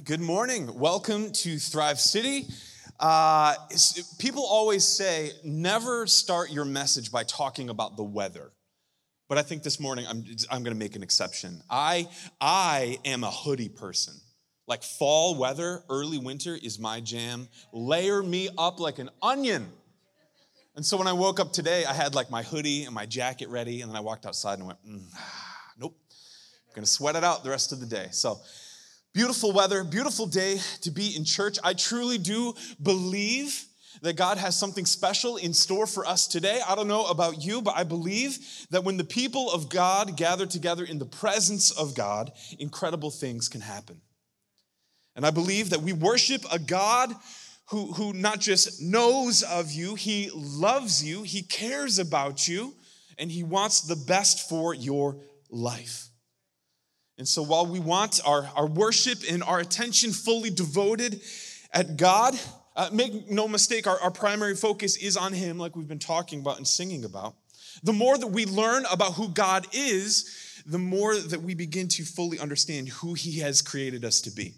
Good morning. Welcome to Thrive City. Uh, people always say never start your message by talking about the weather. But I think this morning I'm, I'm going to make an exception. I, I am a hoodie person. Like fall weather, early winter is my jam. Layer me up like an onion. And so when I woke up today, I had like my hoodie and my jacket ready, and then I walked outside and went, mm, nope, I'm gonna sweat it out the rest of the day. So Beautiful weather, beautiful day to be in church. I truly do believe that God has something special in store for us today. I don't know about you, but I believe that when the people of God gather together in the presence of God, incredible things can happen. And I believe that we worship a God who, who not just knows of you, he loves you, he cares about you, and he wants the best for your life. And so while we want our, our worship and our attention fully devoted at God, uh, make no mistake, our, our primary focus is on Him, like we've been talking about and singing about. The more that we learn about who God is, the more that we begin to fully understand who He has created us to be.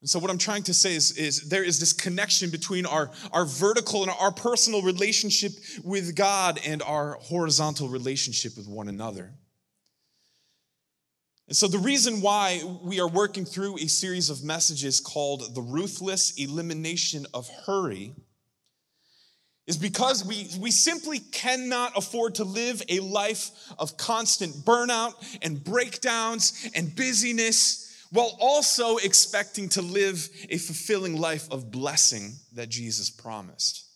And so, what I'm trying to say is, is there is this connection between our, our vertical and our personal relationship with God and our horizontal relationship with one another. And so, the reason why we are working through a series of messages called The Ruthless Elimination of Hurry is because we, we simply cannot afford to live a life of constant burnout and breakdowns and busyness while also expecting to live a fulfilling life of blessing that Jesus promised.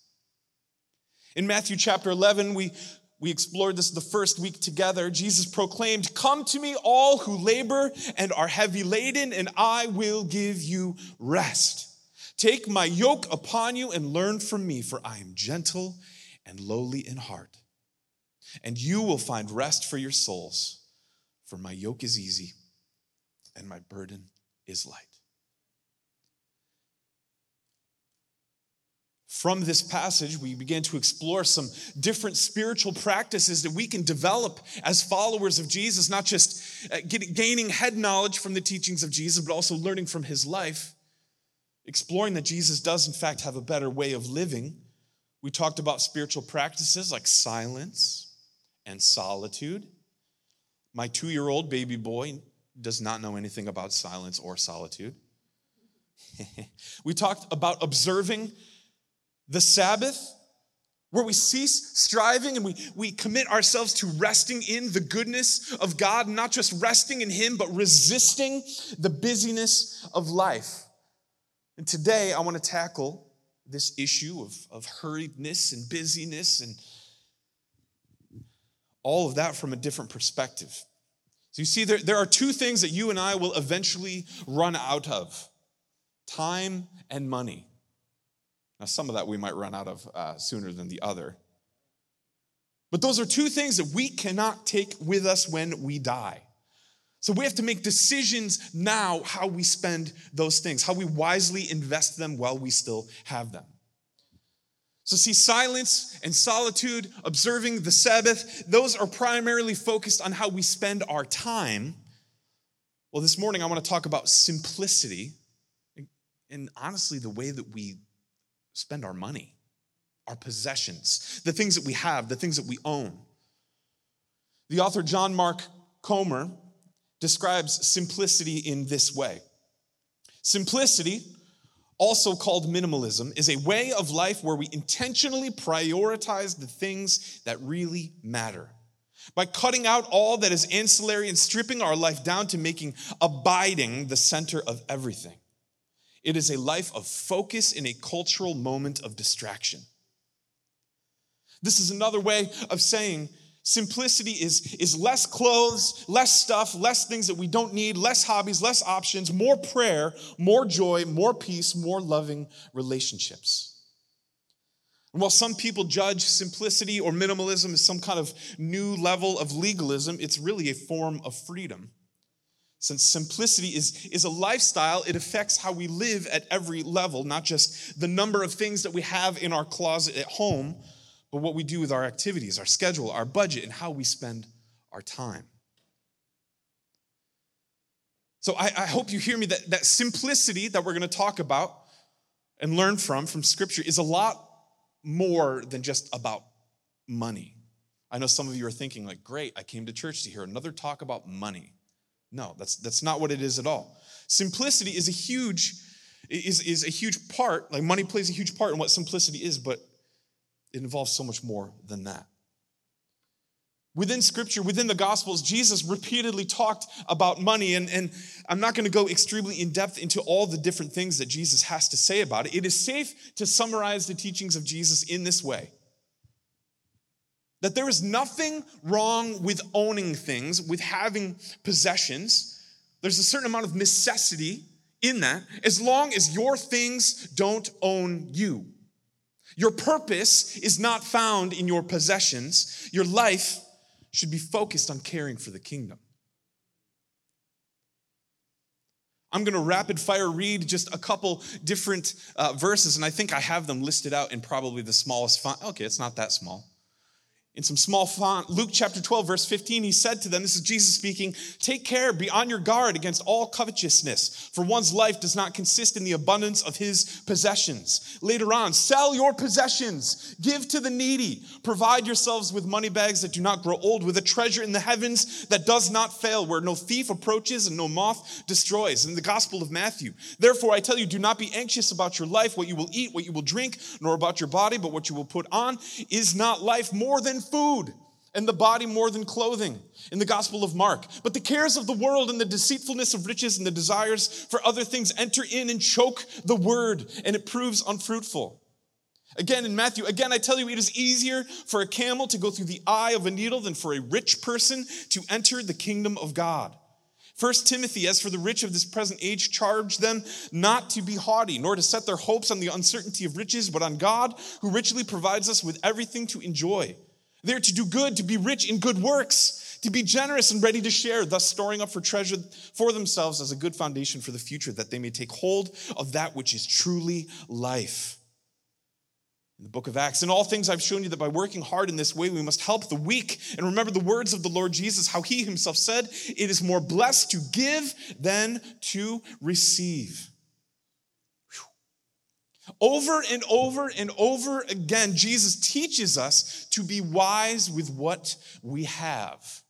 In Matthew chapter 11, we we explored this the first week together. Jesus proclaimed, Come to me, all who labor and are heavy laden, and I will give you rest. Take my yoke upon you and learn from me, for I am gentle and lowly in heart. And you will find rest for your souls, for my yoke is easy and my burden is light. From this passage, we begin to explore some different spiritual practices that we can develop as followers of Jesus, not just uh, gaining head knowledge from the teachings of Jesus, but also learning from his life, exploring that Jesus does, in fact, have a better way of living. We talked about spiritual practices like silence and solitude. My two year old baby boy does not know anything about silence or solitude. we talked about observing the Sabbath, where we cease striving and we, we commit ourselves to resting in the goodness of God, not just resting in Him, but resisting the busyness of life. And today I want to tackle this issue of, of hurriedness and busyness and all of that from a different perspective. So you see, there, there are two things that you and I will eventually run out of time and money. Now, some of that we might run out of uh, sooner than the other. But those are two things that we cannot take with us when we die. So we have to make decisions now how we spend those things, how we wisely invest them while we still have them. So, see, silence and solitude, observing the Sabbath, those are primarily focused on how we spend our time. Well, this morning I want to talk about simplicity and honestly the way that we spend our money, our possessions, the things that we have, the things that we own. The author John Mark Comer describes simplicity in this way Simplicity, also called minimalism, is a way of life where we intentionally prioritize the things that really matter. By cutting out all that is ancillary and stripping our life down to making abiding the center of everything. It is a life of focus in a cultural moment of distraction. This is another way of saying simplicity is, is less clothes, less stuff, less things that we don't need, less hobbies, less options, more prayer, more joy, more peace, more loving relationships. And while some people judge simplicity or minimalism as some kind of new level of legalism, it's really a form of freedom. Since simplicity is, is a lifestyle, it affects how we live at every level, not just the number of things that we have in our closet at home, but what we do with our activities, our schedule, our budget, and how we spend our time. So I, I hope you hear me that, that simplicity that we're going to talk about and learn from from Scripture is a lot more than just about money. I know some of you are thinking, like, great, I came to church to hear another talk about money. No, that's, that's not what it is at all. Simplicity is a huge, is, is a huge part, like money plays a huge part in what simplicity is, but it involves so much more than that. Within scripture, within the gospels, Jesus repeatedly talked about money, and, and I'm not going to go extremely in depth into all the different things that Jesus has to say about it. It is safe to summarize the teachings of Jesus in this way that there is nothing wrong with owning things, with having possessions. There's a certain amount of necessity in that, as long as your things don't own you. Your purpose is not found in your possessions. Your life should be focused on caring for the kingdom. I'm going to rapid fire read just a couple different uh, verses, and I think I have them listed out in probably the smallest font. Okay, it's not that small in some small font, Luke chapter 12, verse 15, he said to them, This is Jesus speaking, Take care, be on your guard against all covetousness, for one's life does not consist in the abundance of his possessions. Later on, sell your possessions, give to the needy, provide yourselves with money bags that do not grow old, with a treasure in the heavens that does not fail, where no thief approaches and no moth destroys. In the Gospel of Matthew, therefore I tell you, do not be anxious about your life, what you will eat, what you will drink, nor about your body, but what you will put on. Is not life more than food and the body more than clothing in the Gospel of Mark. But the cares of the world and the deceitfulness of riches and the desires for other things enter in and choke the word, and it proves unfruitful. Again, in Matthew, again, I tell you, it is easier for a camel to go through the eye of a needle than for a rich person to enter the kingdom of God. First Timothy, as for the rich of this present age, charge them not to be haughty, nor to set their hopes on the uncertainty of riches, but on God, who richly provides us with everything to enjoy. They're to do good, to be rich in good works, to be generous and ready to share, thus storing up for treasure for themselves as a good foundation for the future, that they may take hold of that which is truly life. In the book of Acts, in all things I've shown you that by working hard in this way, we must help the weak. And remember the words of the Lord Jesus, how he himself said, It is more blessed to give than to receive. Over and over and over again, Jesus teaches us to be wise with what we have.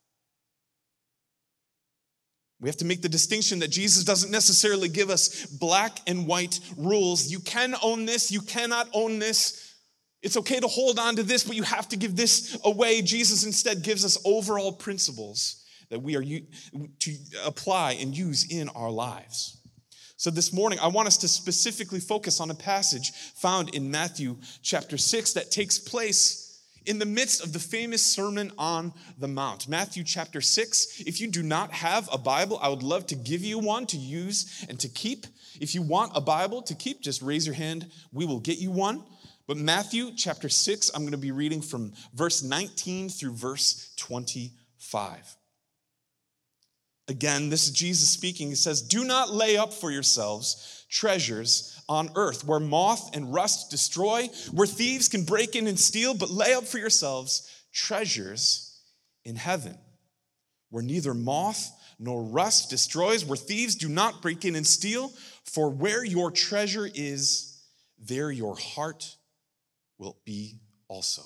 We have to make the distinction that Jesus doesn't necessarily give us black and white rules. You can own this, you cannot own this. It's okay to hold on to this, but you have to give this away. Jesus instead gives us overall principles that we are to apply and use in our lives. So this morning, I want us to specifically focus on a passage found in Matthew chapter 6 that takes place in the midst of the famous Sermon on the Mount. Matthew chapter 6. If you do not have a Bible, I would love to give you one to use and to keep. If you want a Bible to keep, just raise your hand. We will get you one. But Matthew chapter 6, I'm going to be reading from verse 19 through verse 25. Again, this is Jesus speaking. He says, Do not lay up for yourselves treasures on earth where moth and rust destroy, where thieves can break in and steal, but lay up for yourselves treasures in heaven where neither moth nor rust destroys, where thieves do not break in and steal. For where your treasure is, there your heart will be also.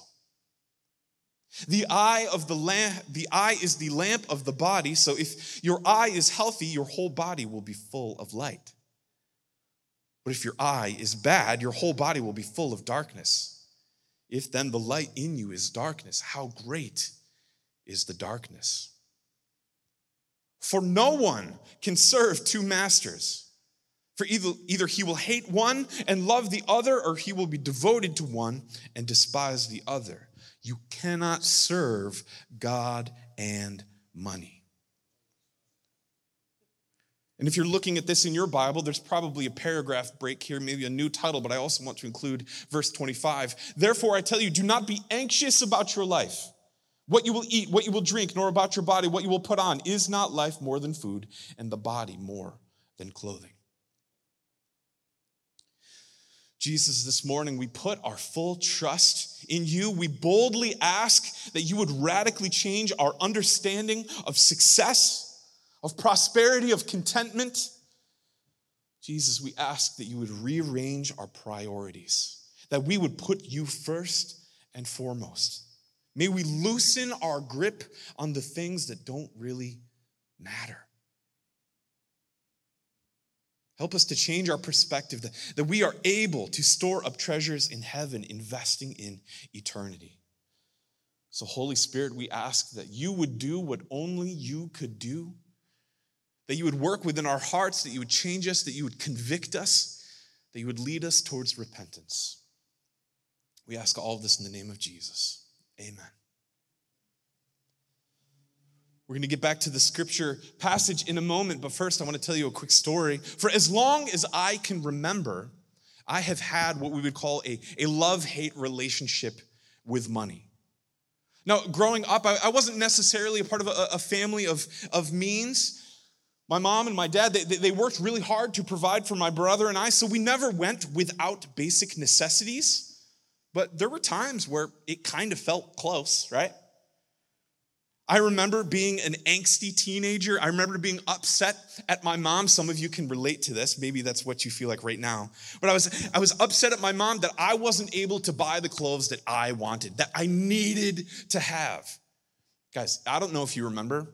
The eye of the lamp, the eye is the lamp of the body. So if your eye is healthy, your whole body will be full of light. But if your eye is bad, your whole body will be full of darkness. If then the light in you is darkness, how great is the darkness? For no one can serve two masters. For either, either he will hate one and love the other, or he will be devoted to one and despise the other. You cannot serve God and money. And if you're looking at this in your Bible, there's probably a paragraph break here, maybe a new title, but I also want to include verse 25. Therefore, I tell you, do not be anxious about your life, what you will eat, what you will drink, nor about your body, what you will put on. Is not life more than food, and the body more than clothing? Jesus, this morning we put our full trust in you. We boldly ask that you would radically change our understanding of success, of prosperity, of contentment. Jesus, we ask that you would rearrange our priorities, that we would put you first and foremost. May we loosen our grip on the things that don't really matter. Help us to change our perspective that, that we are able to store up treasures in heaven, investing in eternity. So, Holy Spirit, we ask that you would do what only you could do, that you would work within our hearts, that you would change us, that you would convict us, that you would lead us towards repentance. We ask all of this in the name of Jesus. Amen. We're going to get back to the scripture passage in a moment, but first I want to tell you a quick story. For as long as I can remember, I have had what we would call a, a love hate relationship with money. Now, growing up, I, I wasn't necessarily a part of a, a, family of, of means. My mom and my dad, they, they worked really hard to provide for my brother and I, so we never went without basic necessities. But there were times where it kind of felt close, right? I remember being an angsty teenager. I remember being upset at my mom. Some of you can relate to this. Maybe that's what you feel like right now. But I was, I was upset at my mom that I wasn't able to buy the clothes that I wanted, that I needed to have. Guys, I don't know if you remember,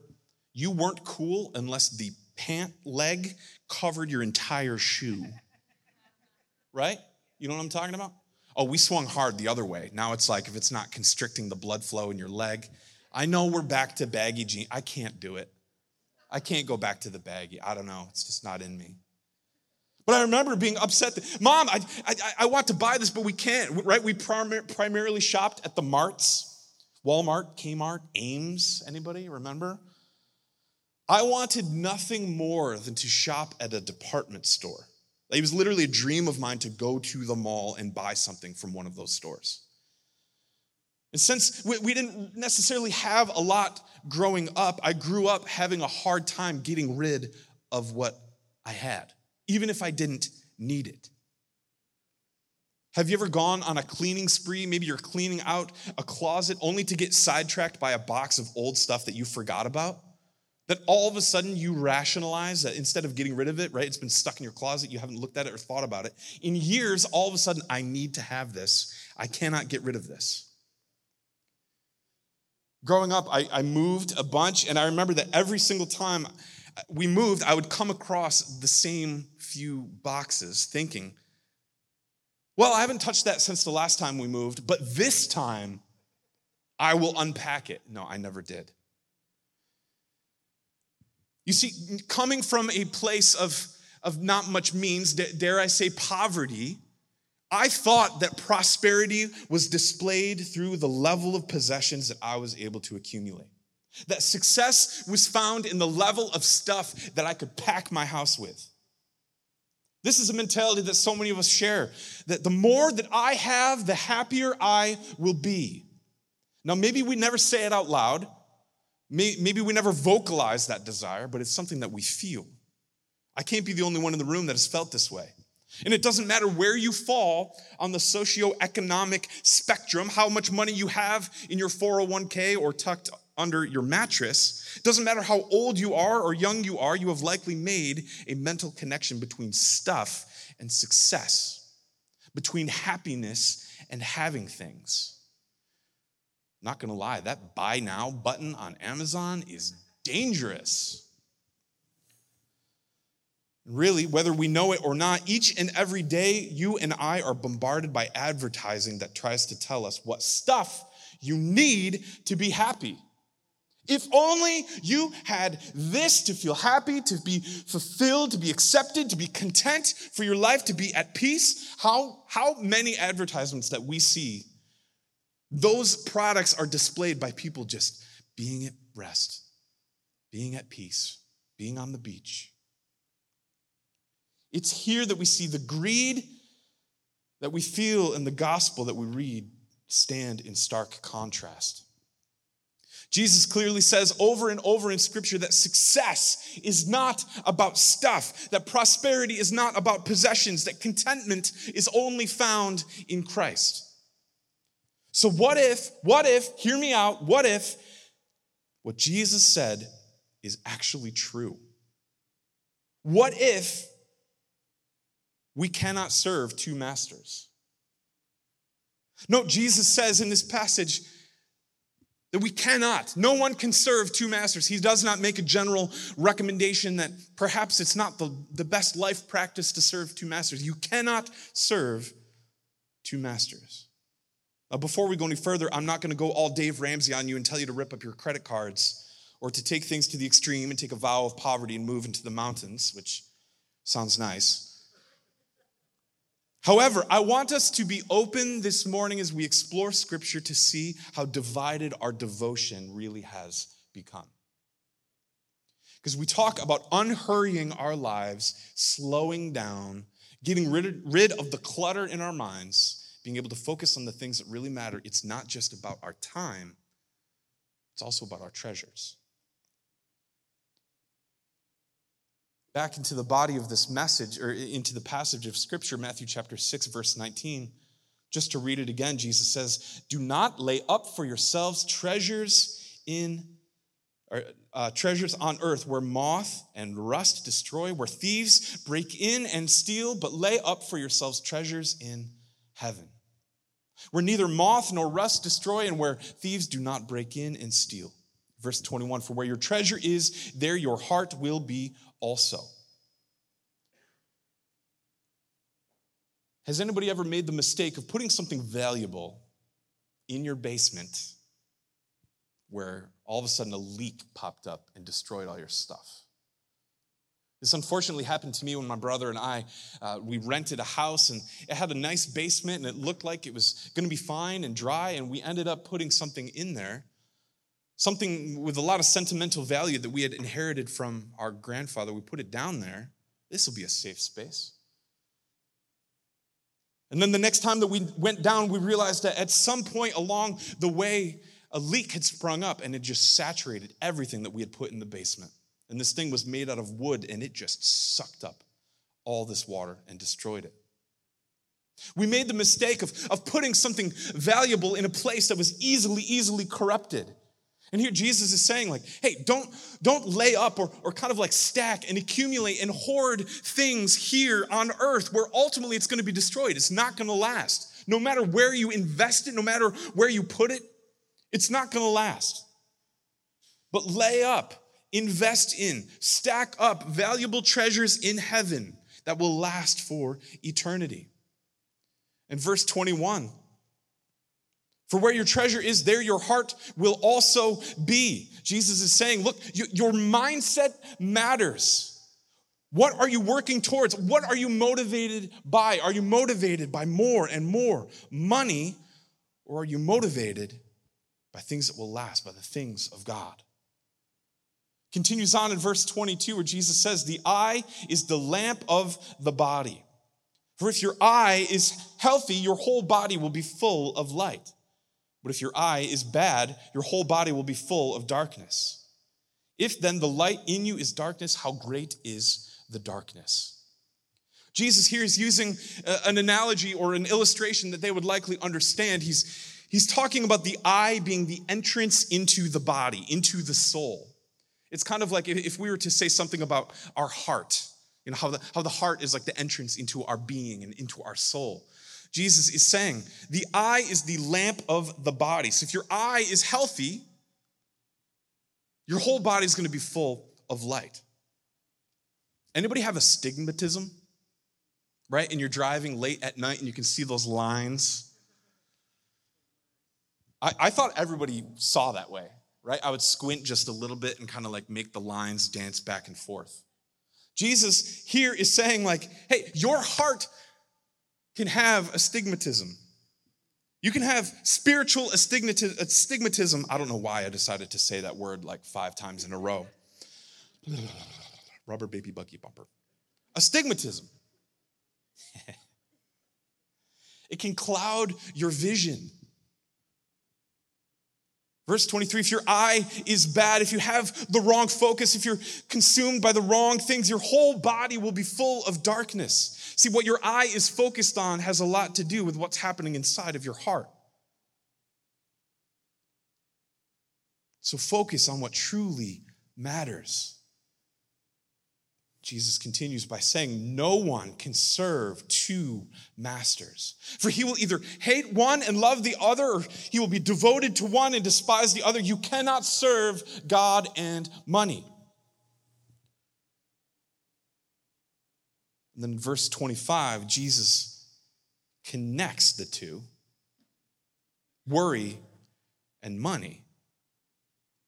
you weren't cool unless the pant leg covered your entire shoe. Right? You know what I'm talking about? Oh, we swung hard the other way. Now it's like if it's not constricting the blood flow in your leg. I know we're back to baggy jeans. I can't do it. I can't go back to the baggy. I don't know. It's just not in me. But I remember being upset that, Mom, I, I, I want to buy this, but we can't, right? We prim- primarily shopped at the marts Walmart, Kmart, Ames. Anybody remember? I wanted nothing more than to shop at a department store. It was literally a dream of mine to go to the mall and buy something from one of those stores. And since we, didn't necessarily have a lot growing up, I grew up having a hard time getting rid of what I had, even if I didn't need it. Have you ever gone on a cleaning spree? Maybe you're cleaning out a closet only to get sidetracked by a box of old stuff that you forgot about? That all of a sudden you rationalize that instead of getting rid of it, right? It's been stuck in your closet, you haven't looked at it or thought about it. In years, all of a sudden, I need to have this. I cannot get rid of this. Growing up, I, I moved a bunch, and I remember that every single time we moved, I would come across the same few boxes thinking, well, I haven't touched that since the last time we moved, but this time I will unpack it. No, I never did. You see, coming from a place of, of not much means, dare I say poverty, I thought that prosperity was displayed through the level of possessions that I was able to accumulate. That success was found in the level of stuff that I could pack my house with. This is a mentality that so many of us share that the more that I have, the happier I will be. Now, maybe we never say it out loud, Maybe we never vocalize that desire, but it's something that we feel. I can't be the only one in the room that has felt this way. And it doesn't matter where you fall on the socioeconomic spectrum, how much money you have in your 401k or tucked under your mattress. It doesn't matter how old you are or young you are, you have likely made a mental connection between stuff and success, between happiness and having things. Not gonna lie, that buy now button on Amazon is dangerous. Really, whether we know it or not, each and every day, you and I are bombarded by advertising that tries to tell us what stuff you need to be happy. If only you had this to feel happy, to be fulfilled, to be accepted, to be content, for your life to be at peace. How, how many advertisements that we see those products are displayed by people just being at rest, being at peace, being on the beach. It's here that we see the greed that we feel in the gospel that we read stand in stark contrast. Jesus clearly says over and over in scripture that success is not about stuff, that prosperity is not about possessions, that contentment is only found in Christ. So, what if, what if, hear me out, what if what Jesus said is actually true? What if we cannot serve two masters? No, Jesus says in this passage that we cannot. No one can serve two masters. He does not make a general recommendation that perhaps it's not the, the best life practice to serve two masters. You cannot serve two masters. Now, before we go any further, I'm not going to go all Dave Ramsey on you and tell you to rip up your credit cards or to take things to the extreme and take a vow of poverty and move into the mountains, which sounds nice. However, I want us to be open this morning as we explore scripture to see how divided our devotion really has become. Because we talk about unhurrying our lives, slowing down, getting rid, rid of the clutter in our minds, being able to focus on the things that really matter. It's not just about our time, it's also about our treasures. Back into the body of this message or into the passage of scripture, Matthew chapter 6, verse 19. Just to read it again, Jesus says, Do not lay up for yourselves treasures in or, uh, treasures on earth where moth and rust destroy, where thieves break in and steal, but lay up for yourselves treasures in heaven, where neither moth nor rust destroy, and where thieves do not break in and steal. Verse 21 For where your treasure is, there your heart will be also. Has anybody ever made the mistake of putting something valuable in your basement where all of a sudden a leak popped up and destroyed all your stuff? This unfortunately happened to me when my brother and I uh, we rented a house and it had a nice basement and it looked like it was going to be fine and dry and we ended up putting something in there something with a lot of sentimental value that we had inherited from our grandfather. We put it down there. This will be a safe space. And then the next time that we went down, we realized that at some point along the way, a leak had sprung up and it just saturated everything that we had put in the basement. And this thing was made out of wood and it just sucked up all this water and destroyed it. We made the mistake of, of putting something valuable in a place that was easily, easily corrupted. And here Jesus is saying, like, hey, don't, don't lay up or, or kind of like stack and accumulate and hoard things here on earth where ultimately it's going to be destroyed. It's not going to last. No matter where you invest it, no matter where you put it, it's not going to last. But lay up, invest in, stack up valuable treasures in heaven that will last for eternity. And verse 21 for where your treasure is, there your heart will also be. Jesus is saying, look, your mindset matters. What are you working towards? What are you motivated by? Are you motivated by more and more money, or are you motivated by things that will last, by the things of God? Continues on in verse 22, where Jesus says, The eye is the lamp of the body. For if your eye is healthy, your whole body will be full of light. But if your eye is bad, your whole body will be full of darkness. If then the light in you is darkness, how great is the darkness? Jesus here is using an analogy or an illustration that they would likely understand. He's, he's talking about the eye being the entrance into the body, into the soul. It's kind of like if we were to say something about our heart, you know, how the, how the heart is like the entrance into our being and into our soul. Jesus is saying the eye is the lamp of the body. So if your eye is healthy, your whole body is going to be full of light. Anybody have astigmatism? Right? And you're driving late at night and you can see those lines. I, I thought everybody saw that way, right? I would squint just a little bit and kind of like make the lines dance back and forth. Jesus here is saying, like, hey, your heart can have astigmatism. You can have spiritual astigmatism. I don't know why I decided to say that word like five times in a row. Rubber baby buggy bumper. Astigmatism. it can cloud your vision. Verse 23 if your eye is bad, if you have the wrong focus, if you're consumed by the wrong things, your whole body will be full of darkness. See, what your eye is focused on has a lot to do with what's happening inside of your heart. So focus on what truly matters. Jesus continues by saying, No one can serve two masters. For he will either hate one and love the other, or he will be devoted to one and despise the other. You cannot serve God and money. And then verse 25, Jesus connects the two worry and money.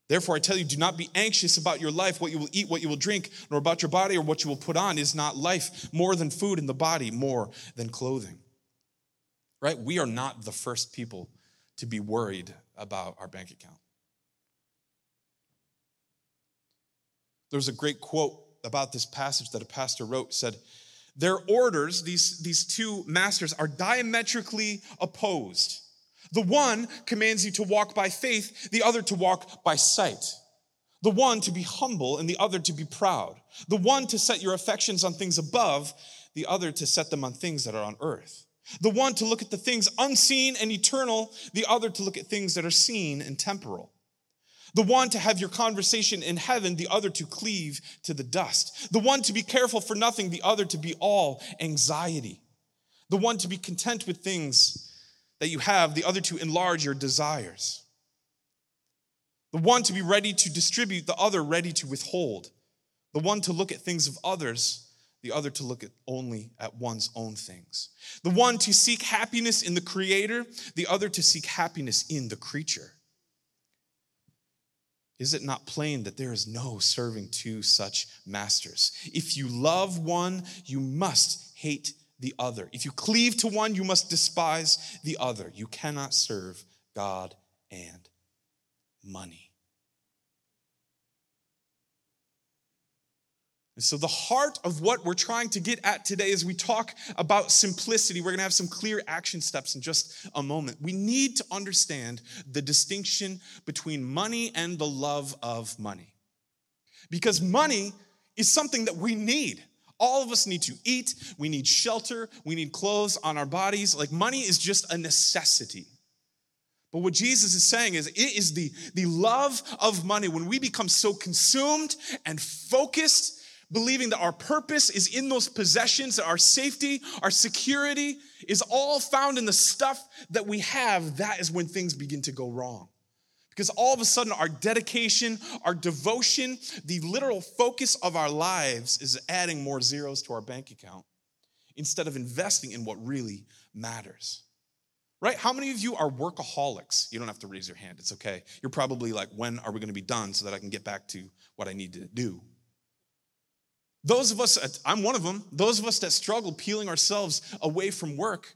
Therefore, I tell you, do not be anxious about your life, what you will eat, what you will drink, nor about your body or what you will put on. Is not life more than food in the body, more than clothing? Right? We are not the first people to be worried about our bank account. There's a great quote about this passage that a pastor wrote said, Their orders, these, these two masters, are diametrically opposed. The one commands you to walk by faith, the other to walk by sight. The one to be humble and the other to be proud. The one to set your affections on things above, the other to set them on things that are on earth. The one to look at the things unseen and eternal, the other to look at things that are seen and temporal. The one to have your conversation in heaven, the other to cleave to the dust. The one to be careful for nothing, the other to be all anxiety. The one to be content with things that you have, the other to enlarge your desires. The one to be ready to distribute, the other ready to withhold. The one to look at things of others, the other to look at only at one's own things. The one to seek happiness in the creator, the other to seek happiness in the creature. Is it not plain that there is no serving two such masters? If you love one, you must hate the other. If you cleave to one, you must despise the other. You cannot serve God and money. And so, the heart of what we're trying to get at today as we talk about simplicity, we're going to have some clear action steps in just a moment. We need to understand the distinction between money and the love of money. Because money is something that we need. All of us need to eat, we need shelter, we need clothes on our bodies. Like money is just a necessity. But what Jesus is saying is it is the, the love of money when we become so consumed and focused, believing that our purpose is in those possessions, that our safety, our security is all found in the stuff that we have, that is when things begin to go wrong. Because all of a sudden, our dedication, our devotion, the literal focus of our lives is adding more zeros to our bank account instead of investing in what really matters. Right? How many of you are workaholics? You don't have to raise your hand, it's okay. You're probably like, when are we to be done so that I can get back to what I need to do? Those of us, I'm one of them, those of us that struggle peeling ourselves away from work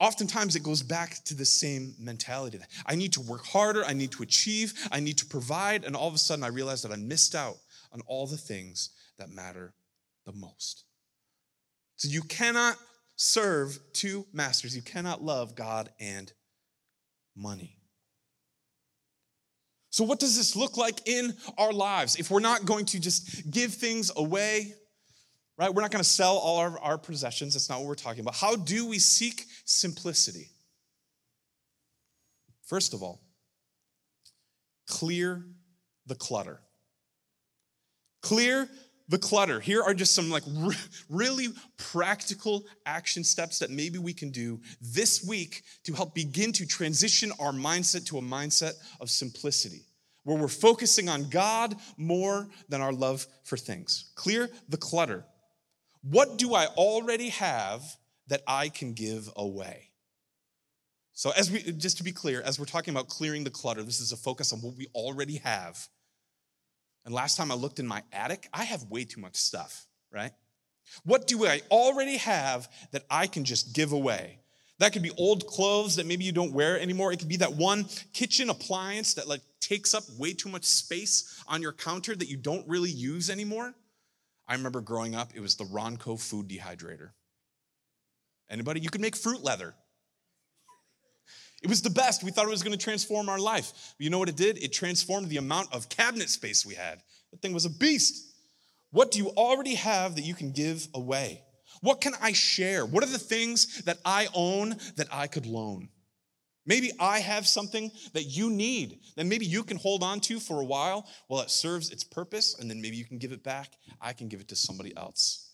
oftentimes it goes back to the same mentality. I need to work harder, I need to achieve, I need to provide, and all of a sudden I realize that I missed out on all the things that matter the most. So you cannot serve two masters, you cannot love God and money. So, what does this look like in our lives? If we're not going to just give things away, right? We're not going to sell all our, our possessions. That's not what we're talking about. How do we seek simplicity? First of all, clear the clutter. Clear the clutter. Here are just some like re- really practical action steps that maybe we can do this week to help begin to transition our mindset to a mindset of simplicity where we're focusing on God more than our love for things. Clear the clutter. What do I already have that I can give away? So, as we just to be clear, as we're talking about clearing the clutter, this is a focus on what we already have. And last time I looked in my attic, I have way too much stuff, right? What do I already have that I can just give away? That could be old clothes that maybe you don't wear anymore. It could be that one kitchen appliance that like takes up way too much space on your counter that you don't really use anymore. I remember growing up, it was the Ronco food dehydrator. Anybody? You could make fruit leather. It was the best. We thought it was going to transform our life. But you know what it did? It transformed the amount of cabinet space we had. That thing was a beast. What do you already have that you can give away? What can I share? What are the things that I own that I could loan? Maybe I have something that you need that maybe you can hold on to for a while while it serves its purpose, and then maybe you can give it back. I can give it to somebody else.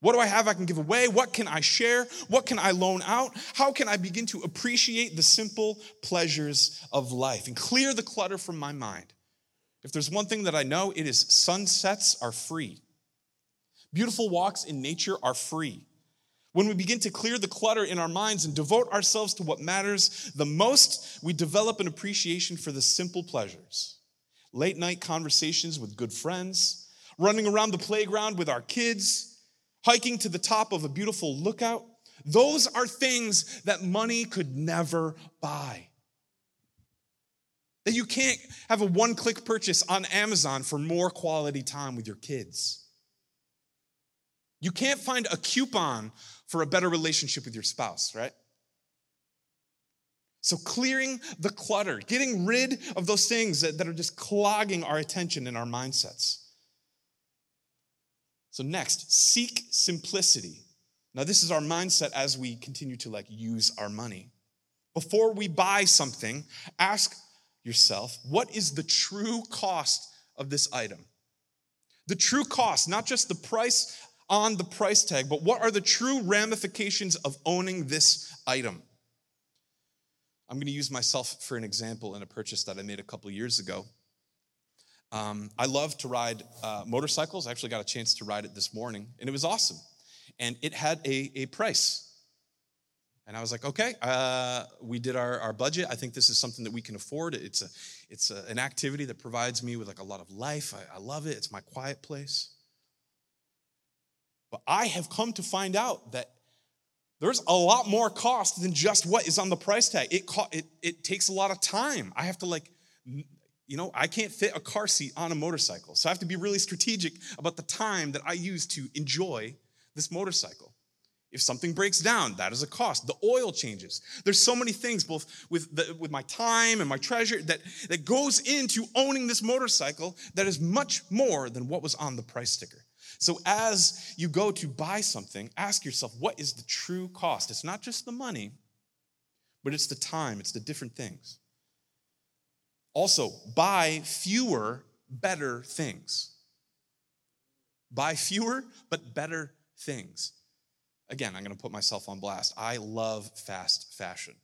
What do I have I can give away? What can I share? What can I loan out? How can I begin to appreciate the simple pleasures of life and clear the clutter from my mind? If there's one thing that I know, it is sunsets are free. Beautiful walks in nature are free. When we begin to clear the clutter in our minds and devote ourselves to what matters the most, we develop an appreciation for the simple pleasures. Late night conversations with good friends, running around the playground with our kids, hiking to the top of a beautiful lookout. Those are things that money could never buy. That you can't have a one click purchase on Amazon for more quality time with your kids. You can't find a coupon for a better relationship with your spouse, right? So, clearing the clutter, getting rid of those things that, that are just clogging our attention and our mindsets. So, next, seek simplicity. Now, this is our mindset as we continue to like use our money. Before we buy something, ask yourself, what is the true cost of this item? The true cost, not just the price on the price tag, but what are the true ramifications of owning this item? I'm going to use myself for an example in a purchase that I made a couple years ago. Um, I love to ride uh, motorcycles. I actually got a chance to ride it this morning, and it was awesome. And it had a, a price. And I was like, okay, uh, we did our, our budget. I think this is something that we can afford. It's, a, it's a, an activity that provides me with like a lot of life. I, I love it. It's my quiet place. But I have come to find out that there's a lot more cost than just what is on the price tag. It, co- it, it takes a lot of time. I have to like you know, I can't fit a car seat on a motorcycle. So I have to be really strategic about the time that I use to enjoy this motorcycle. If something breaks down, that is a cost. The oil changes. There's so many things, both with, the, with my time and my treasure, that, that goes into owning this motorcycle that is much more than what was on the price sticker. So as you go to buy something, ask yourself, what is the true cost? It's not just the money, but it's the time, it's the different things. Also, buy fewer, better things. Buy fewer, but better things. Again, I'm going to put myself on blast. I love fast fashion.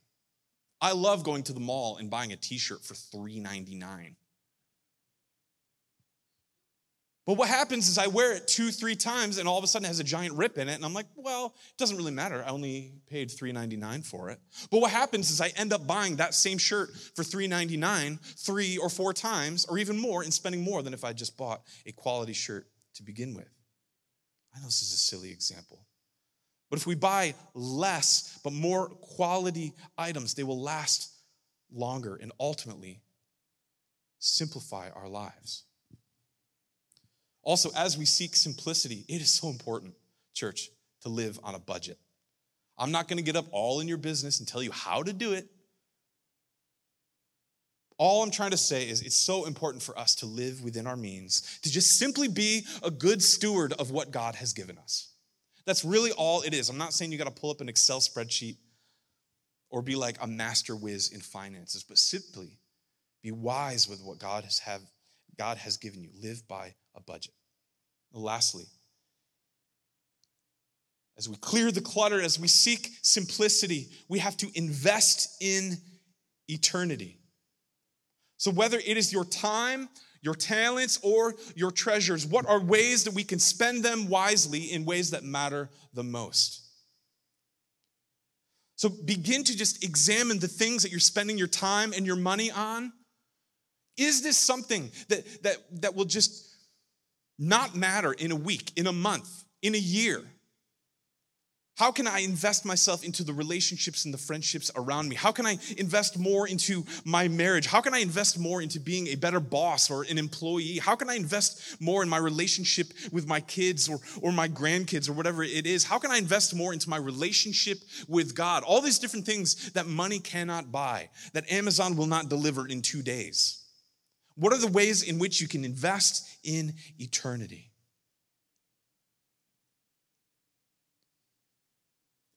I love going to the mall and buying a t shirt for $3.99. But what happens is I wear it two, three times, and all of a sudden it has a giant rip in it, and I'm like, well, it doesn't really matter. I only paid $3.99 for it. But what happens is I end up buying that same shirt for $3.99 three or four times, or even more, and spending more than if I just bought a quality shirt to begin with. I know this is a silly example. But if we buy less, but more quality items, they will last longer and ultimately simplify our lives. Also, as we seek simplicity, it is so important, church, to live on a budget. I'm not going to get up all in your business and tell you how to do it. All I'm trying to say is it's so important for us to live within our means, to just simply be a good steward of what God has given us. That's really all it is. I'm not saying you got to pull up an Excel spreadsheet or be like a master whiz in finances, but simply be wise with what God has have God has given you. Live by a budget. Lastly, as we clear the clutter, as we seek simplicity, we have to invest in eternity. So, whether it is your time, your talents, or your treasures, what are ways that we can spend them wisely in ways that matter the most? So, begin to just examine the things that you're spending your time and your money on. Is this something that, that, that will just not matter in a week, in a month, in a year? How can I invest myself into the relationships and the friendships around me? How can I invest more into my marriage? How can I invest more into being a better boss or an employee? How can I invest more in my relationship with my kids or, or my grandkids or whatever it is? How can I invest more into my relationship with God? All these different things that money cannot buy, that Amazon will not deliver in two days. What are the ways in which you can invest in eternity?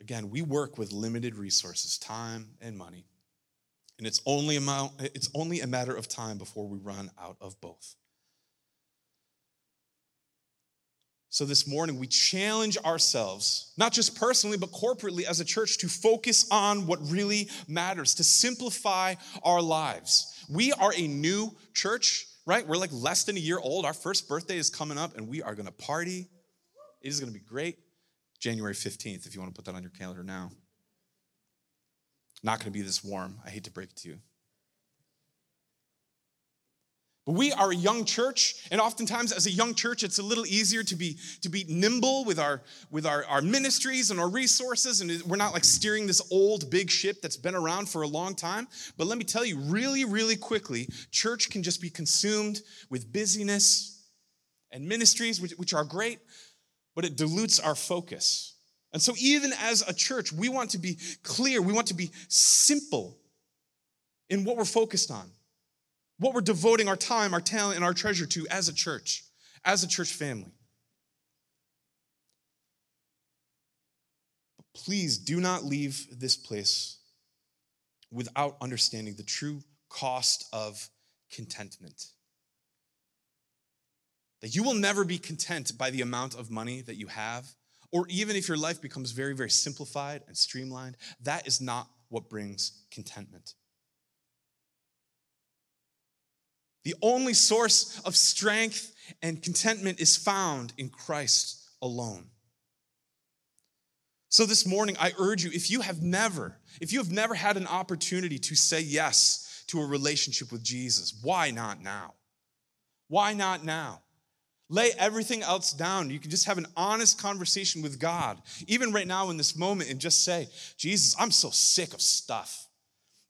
Again, we work with limited resources, time and money. And it's only, amount, it's only a matter of time before we run out of both. So, this morning, we challenge ourselves, not just personally, but corporately as a church, to focus on what really matters, to simplify our lives. We are a new church, right? We're like less than a year old. Our first birthday is coming up, and we are gonna party. It is gonna be great. January 15th, if you wanna put that on your calendar now. Not gonna be this warm. I hate to break it to you. But we are a young church, and oftentimes as a young church, it's a little easier to be, to be nimble with, our, with our, our ministries and our resources, and we're not like steering this old big ship that's been around for a long time. But let me tell you, really, really quickly, church can just be consumed with busyness and ministries, which, which are great, but it dilutes our focus. And so, even as a church, we want to be clear, we want to be simple in what we're focused on what we're devoting our time, our talent, and our treasure to as a church, as a church family. But please do not leave this place without understanding the true cost of contentment. That you will never be content by the amount of money that you have, or even if your life becomes very, very simplified and streamlined, that is not what brings contentment. The only source of strength and contentment is found in Christ alone. So this morning, I urge you, if you have never, if you have never had an opportunity to say yes to a relationship with Jesus, why not now? Why not now? Lay everything else down. You can just have an honest conversation with God, even right now in this moment, and just say, Jesus, I'm so sick of stuff.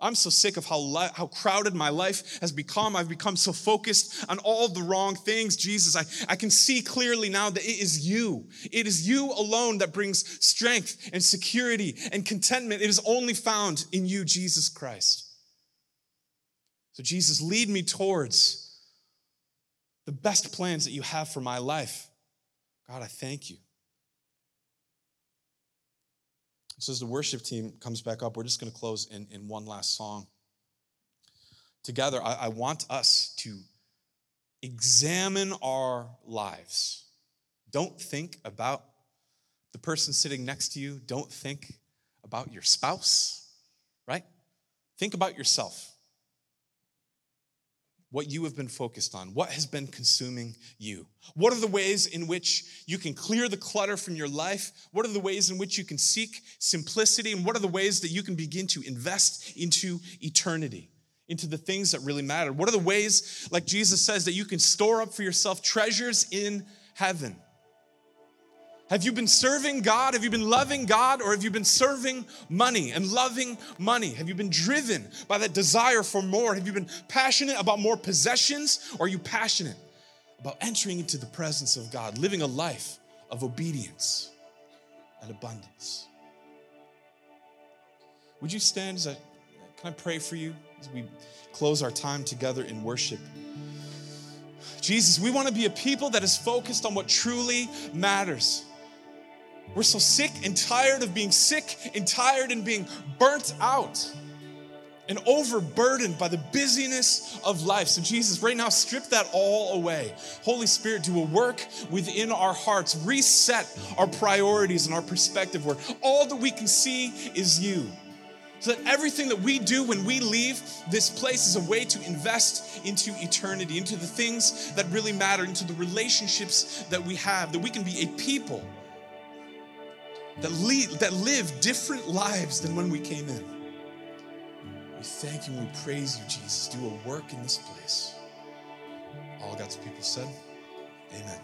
I'm so sick of how, li- how crowded my life has become. I've become so focused on all the wrong things. Jesus, I, I can see clearly now that it is you. It is you alone that brings strength and security and contentment. It is only found in you, Jesus Christ. So, Jesus, lead me towards the best plans that you have for my life. God, I thank you. So, as the worship team comes back up, we're just going to close in, in one last song. Together, I, I want us to examine our lives. Don't think about the person sitting next to you. Don't think about your spouse, right? Think about yourself what you have been focused on, what has been consuming you. What are the ways in which you can clear the clutter from your life? What are the ways in which you can seek simplicity? And what are the ways that you can begin to invest into eternity, into the things that really matter? What are the ways, like Jesus says, that you can store up for yourself treasures in heaven? Have you been serving God? Have you been loving God? Or have you been serving money and loving money? Have you been driven by that desire for more? Have you been passionate about more possessions? Or are you passionate about entering into the presence of God, living a life of obedience and abundance? Would you stand as I can I pray for you as we close our time together in worship? Jesus, we want to be a people that is focused on what truly matters. We're so sick and tired of being sick and tired and being burnt out and overburdened by the busyness of life. So, Jesus, right now, strip that all away. Holy Spirit, do a work within our hearts, reset our priorities and our perspective where all that we can see is you. So that everything that we do when we leave this place is a way to invest into eternity, into the things that really matter, into the relationships that we have, that we can be a people that, lead, that live different lives than when we came in. We thank you and we praise you, Jesus. Do a work in this place. All God's people said, Amen.